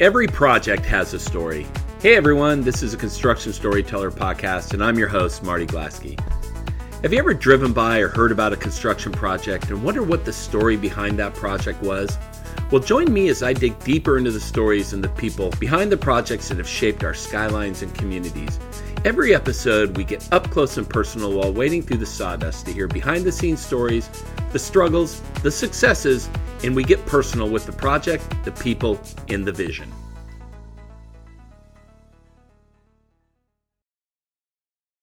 Every project has a story. Hey everyone, this is a Construction Storyteller podcast, and I'm your host, Marty Glasky. Have you ever driven by or heard about a construction project and wonder what the story behind that project was? Well, join me as I dig deeper into the stories and the people behind the projects that have shaped our skylines and communities. Every episode, we get up close and personal while wading through the sawdust to hear behind the scenes stories, the struggles, the successes, and we get personal with the project, the people, and the vision.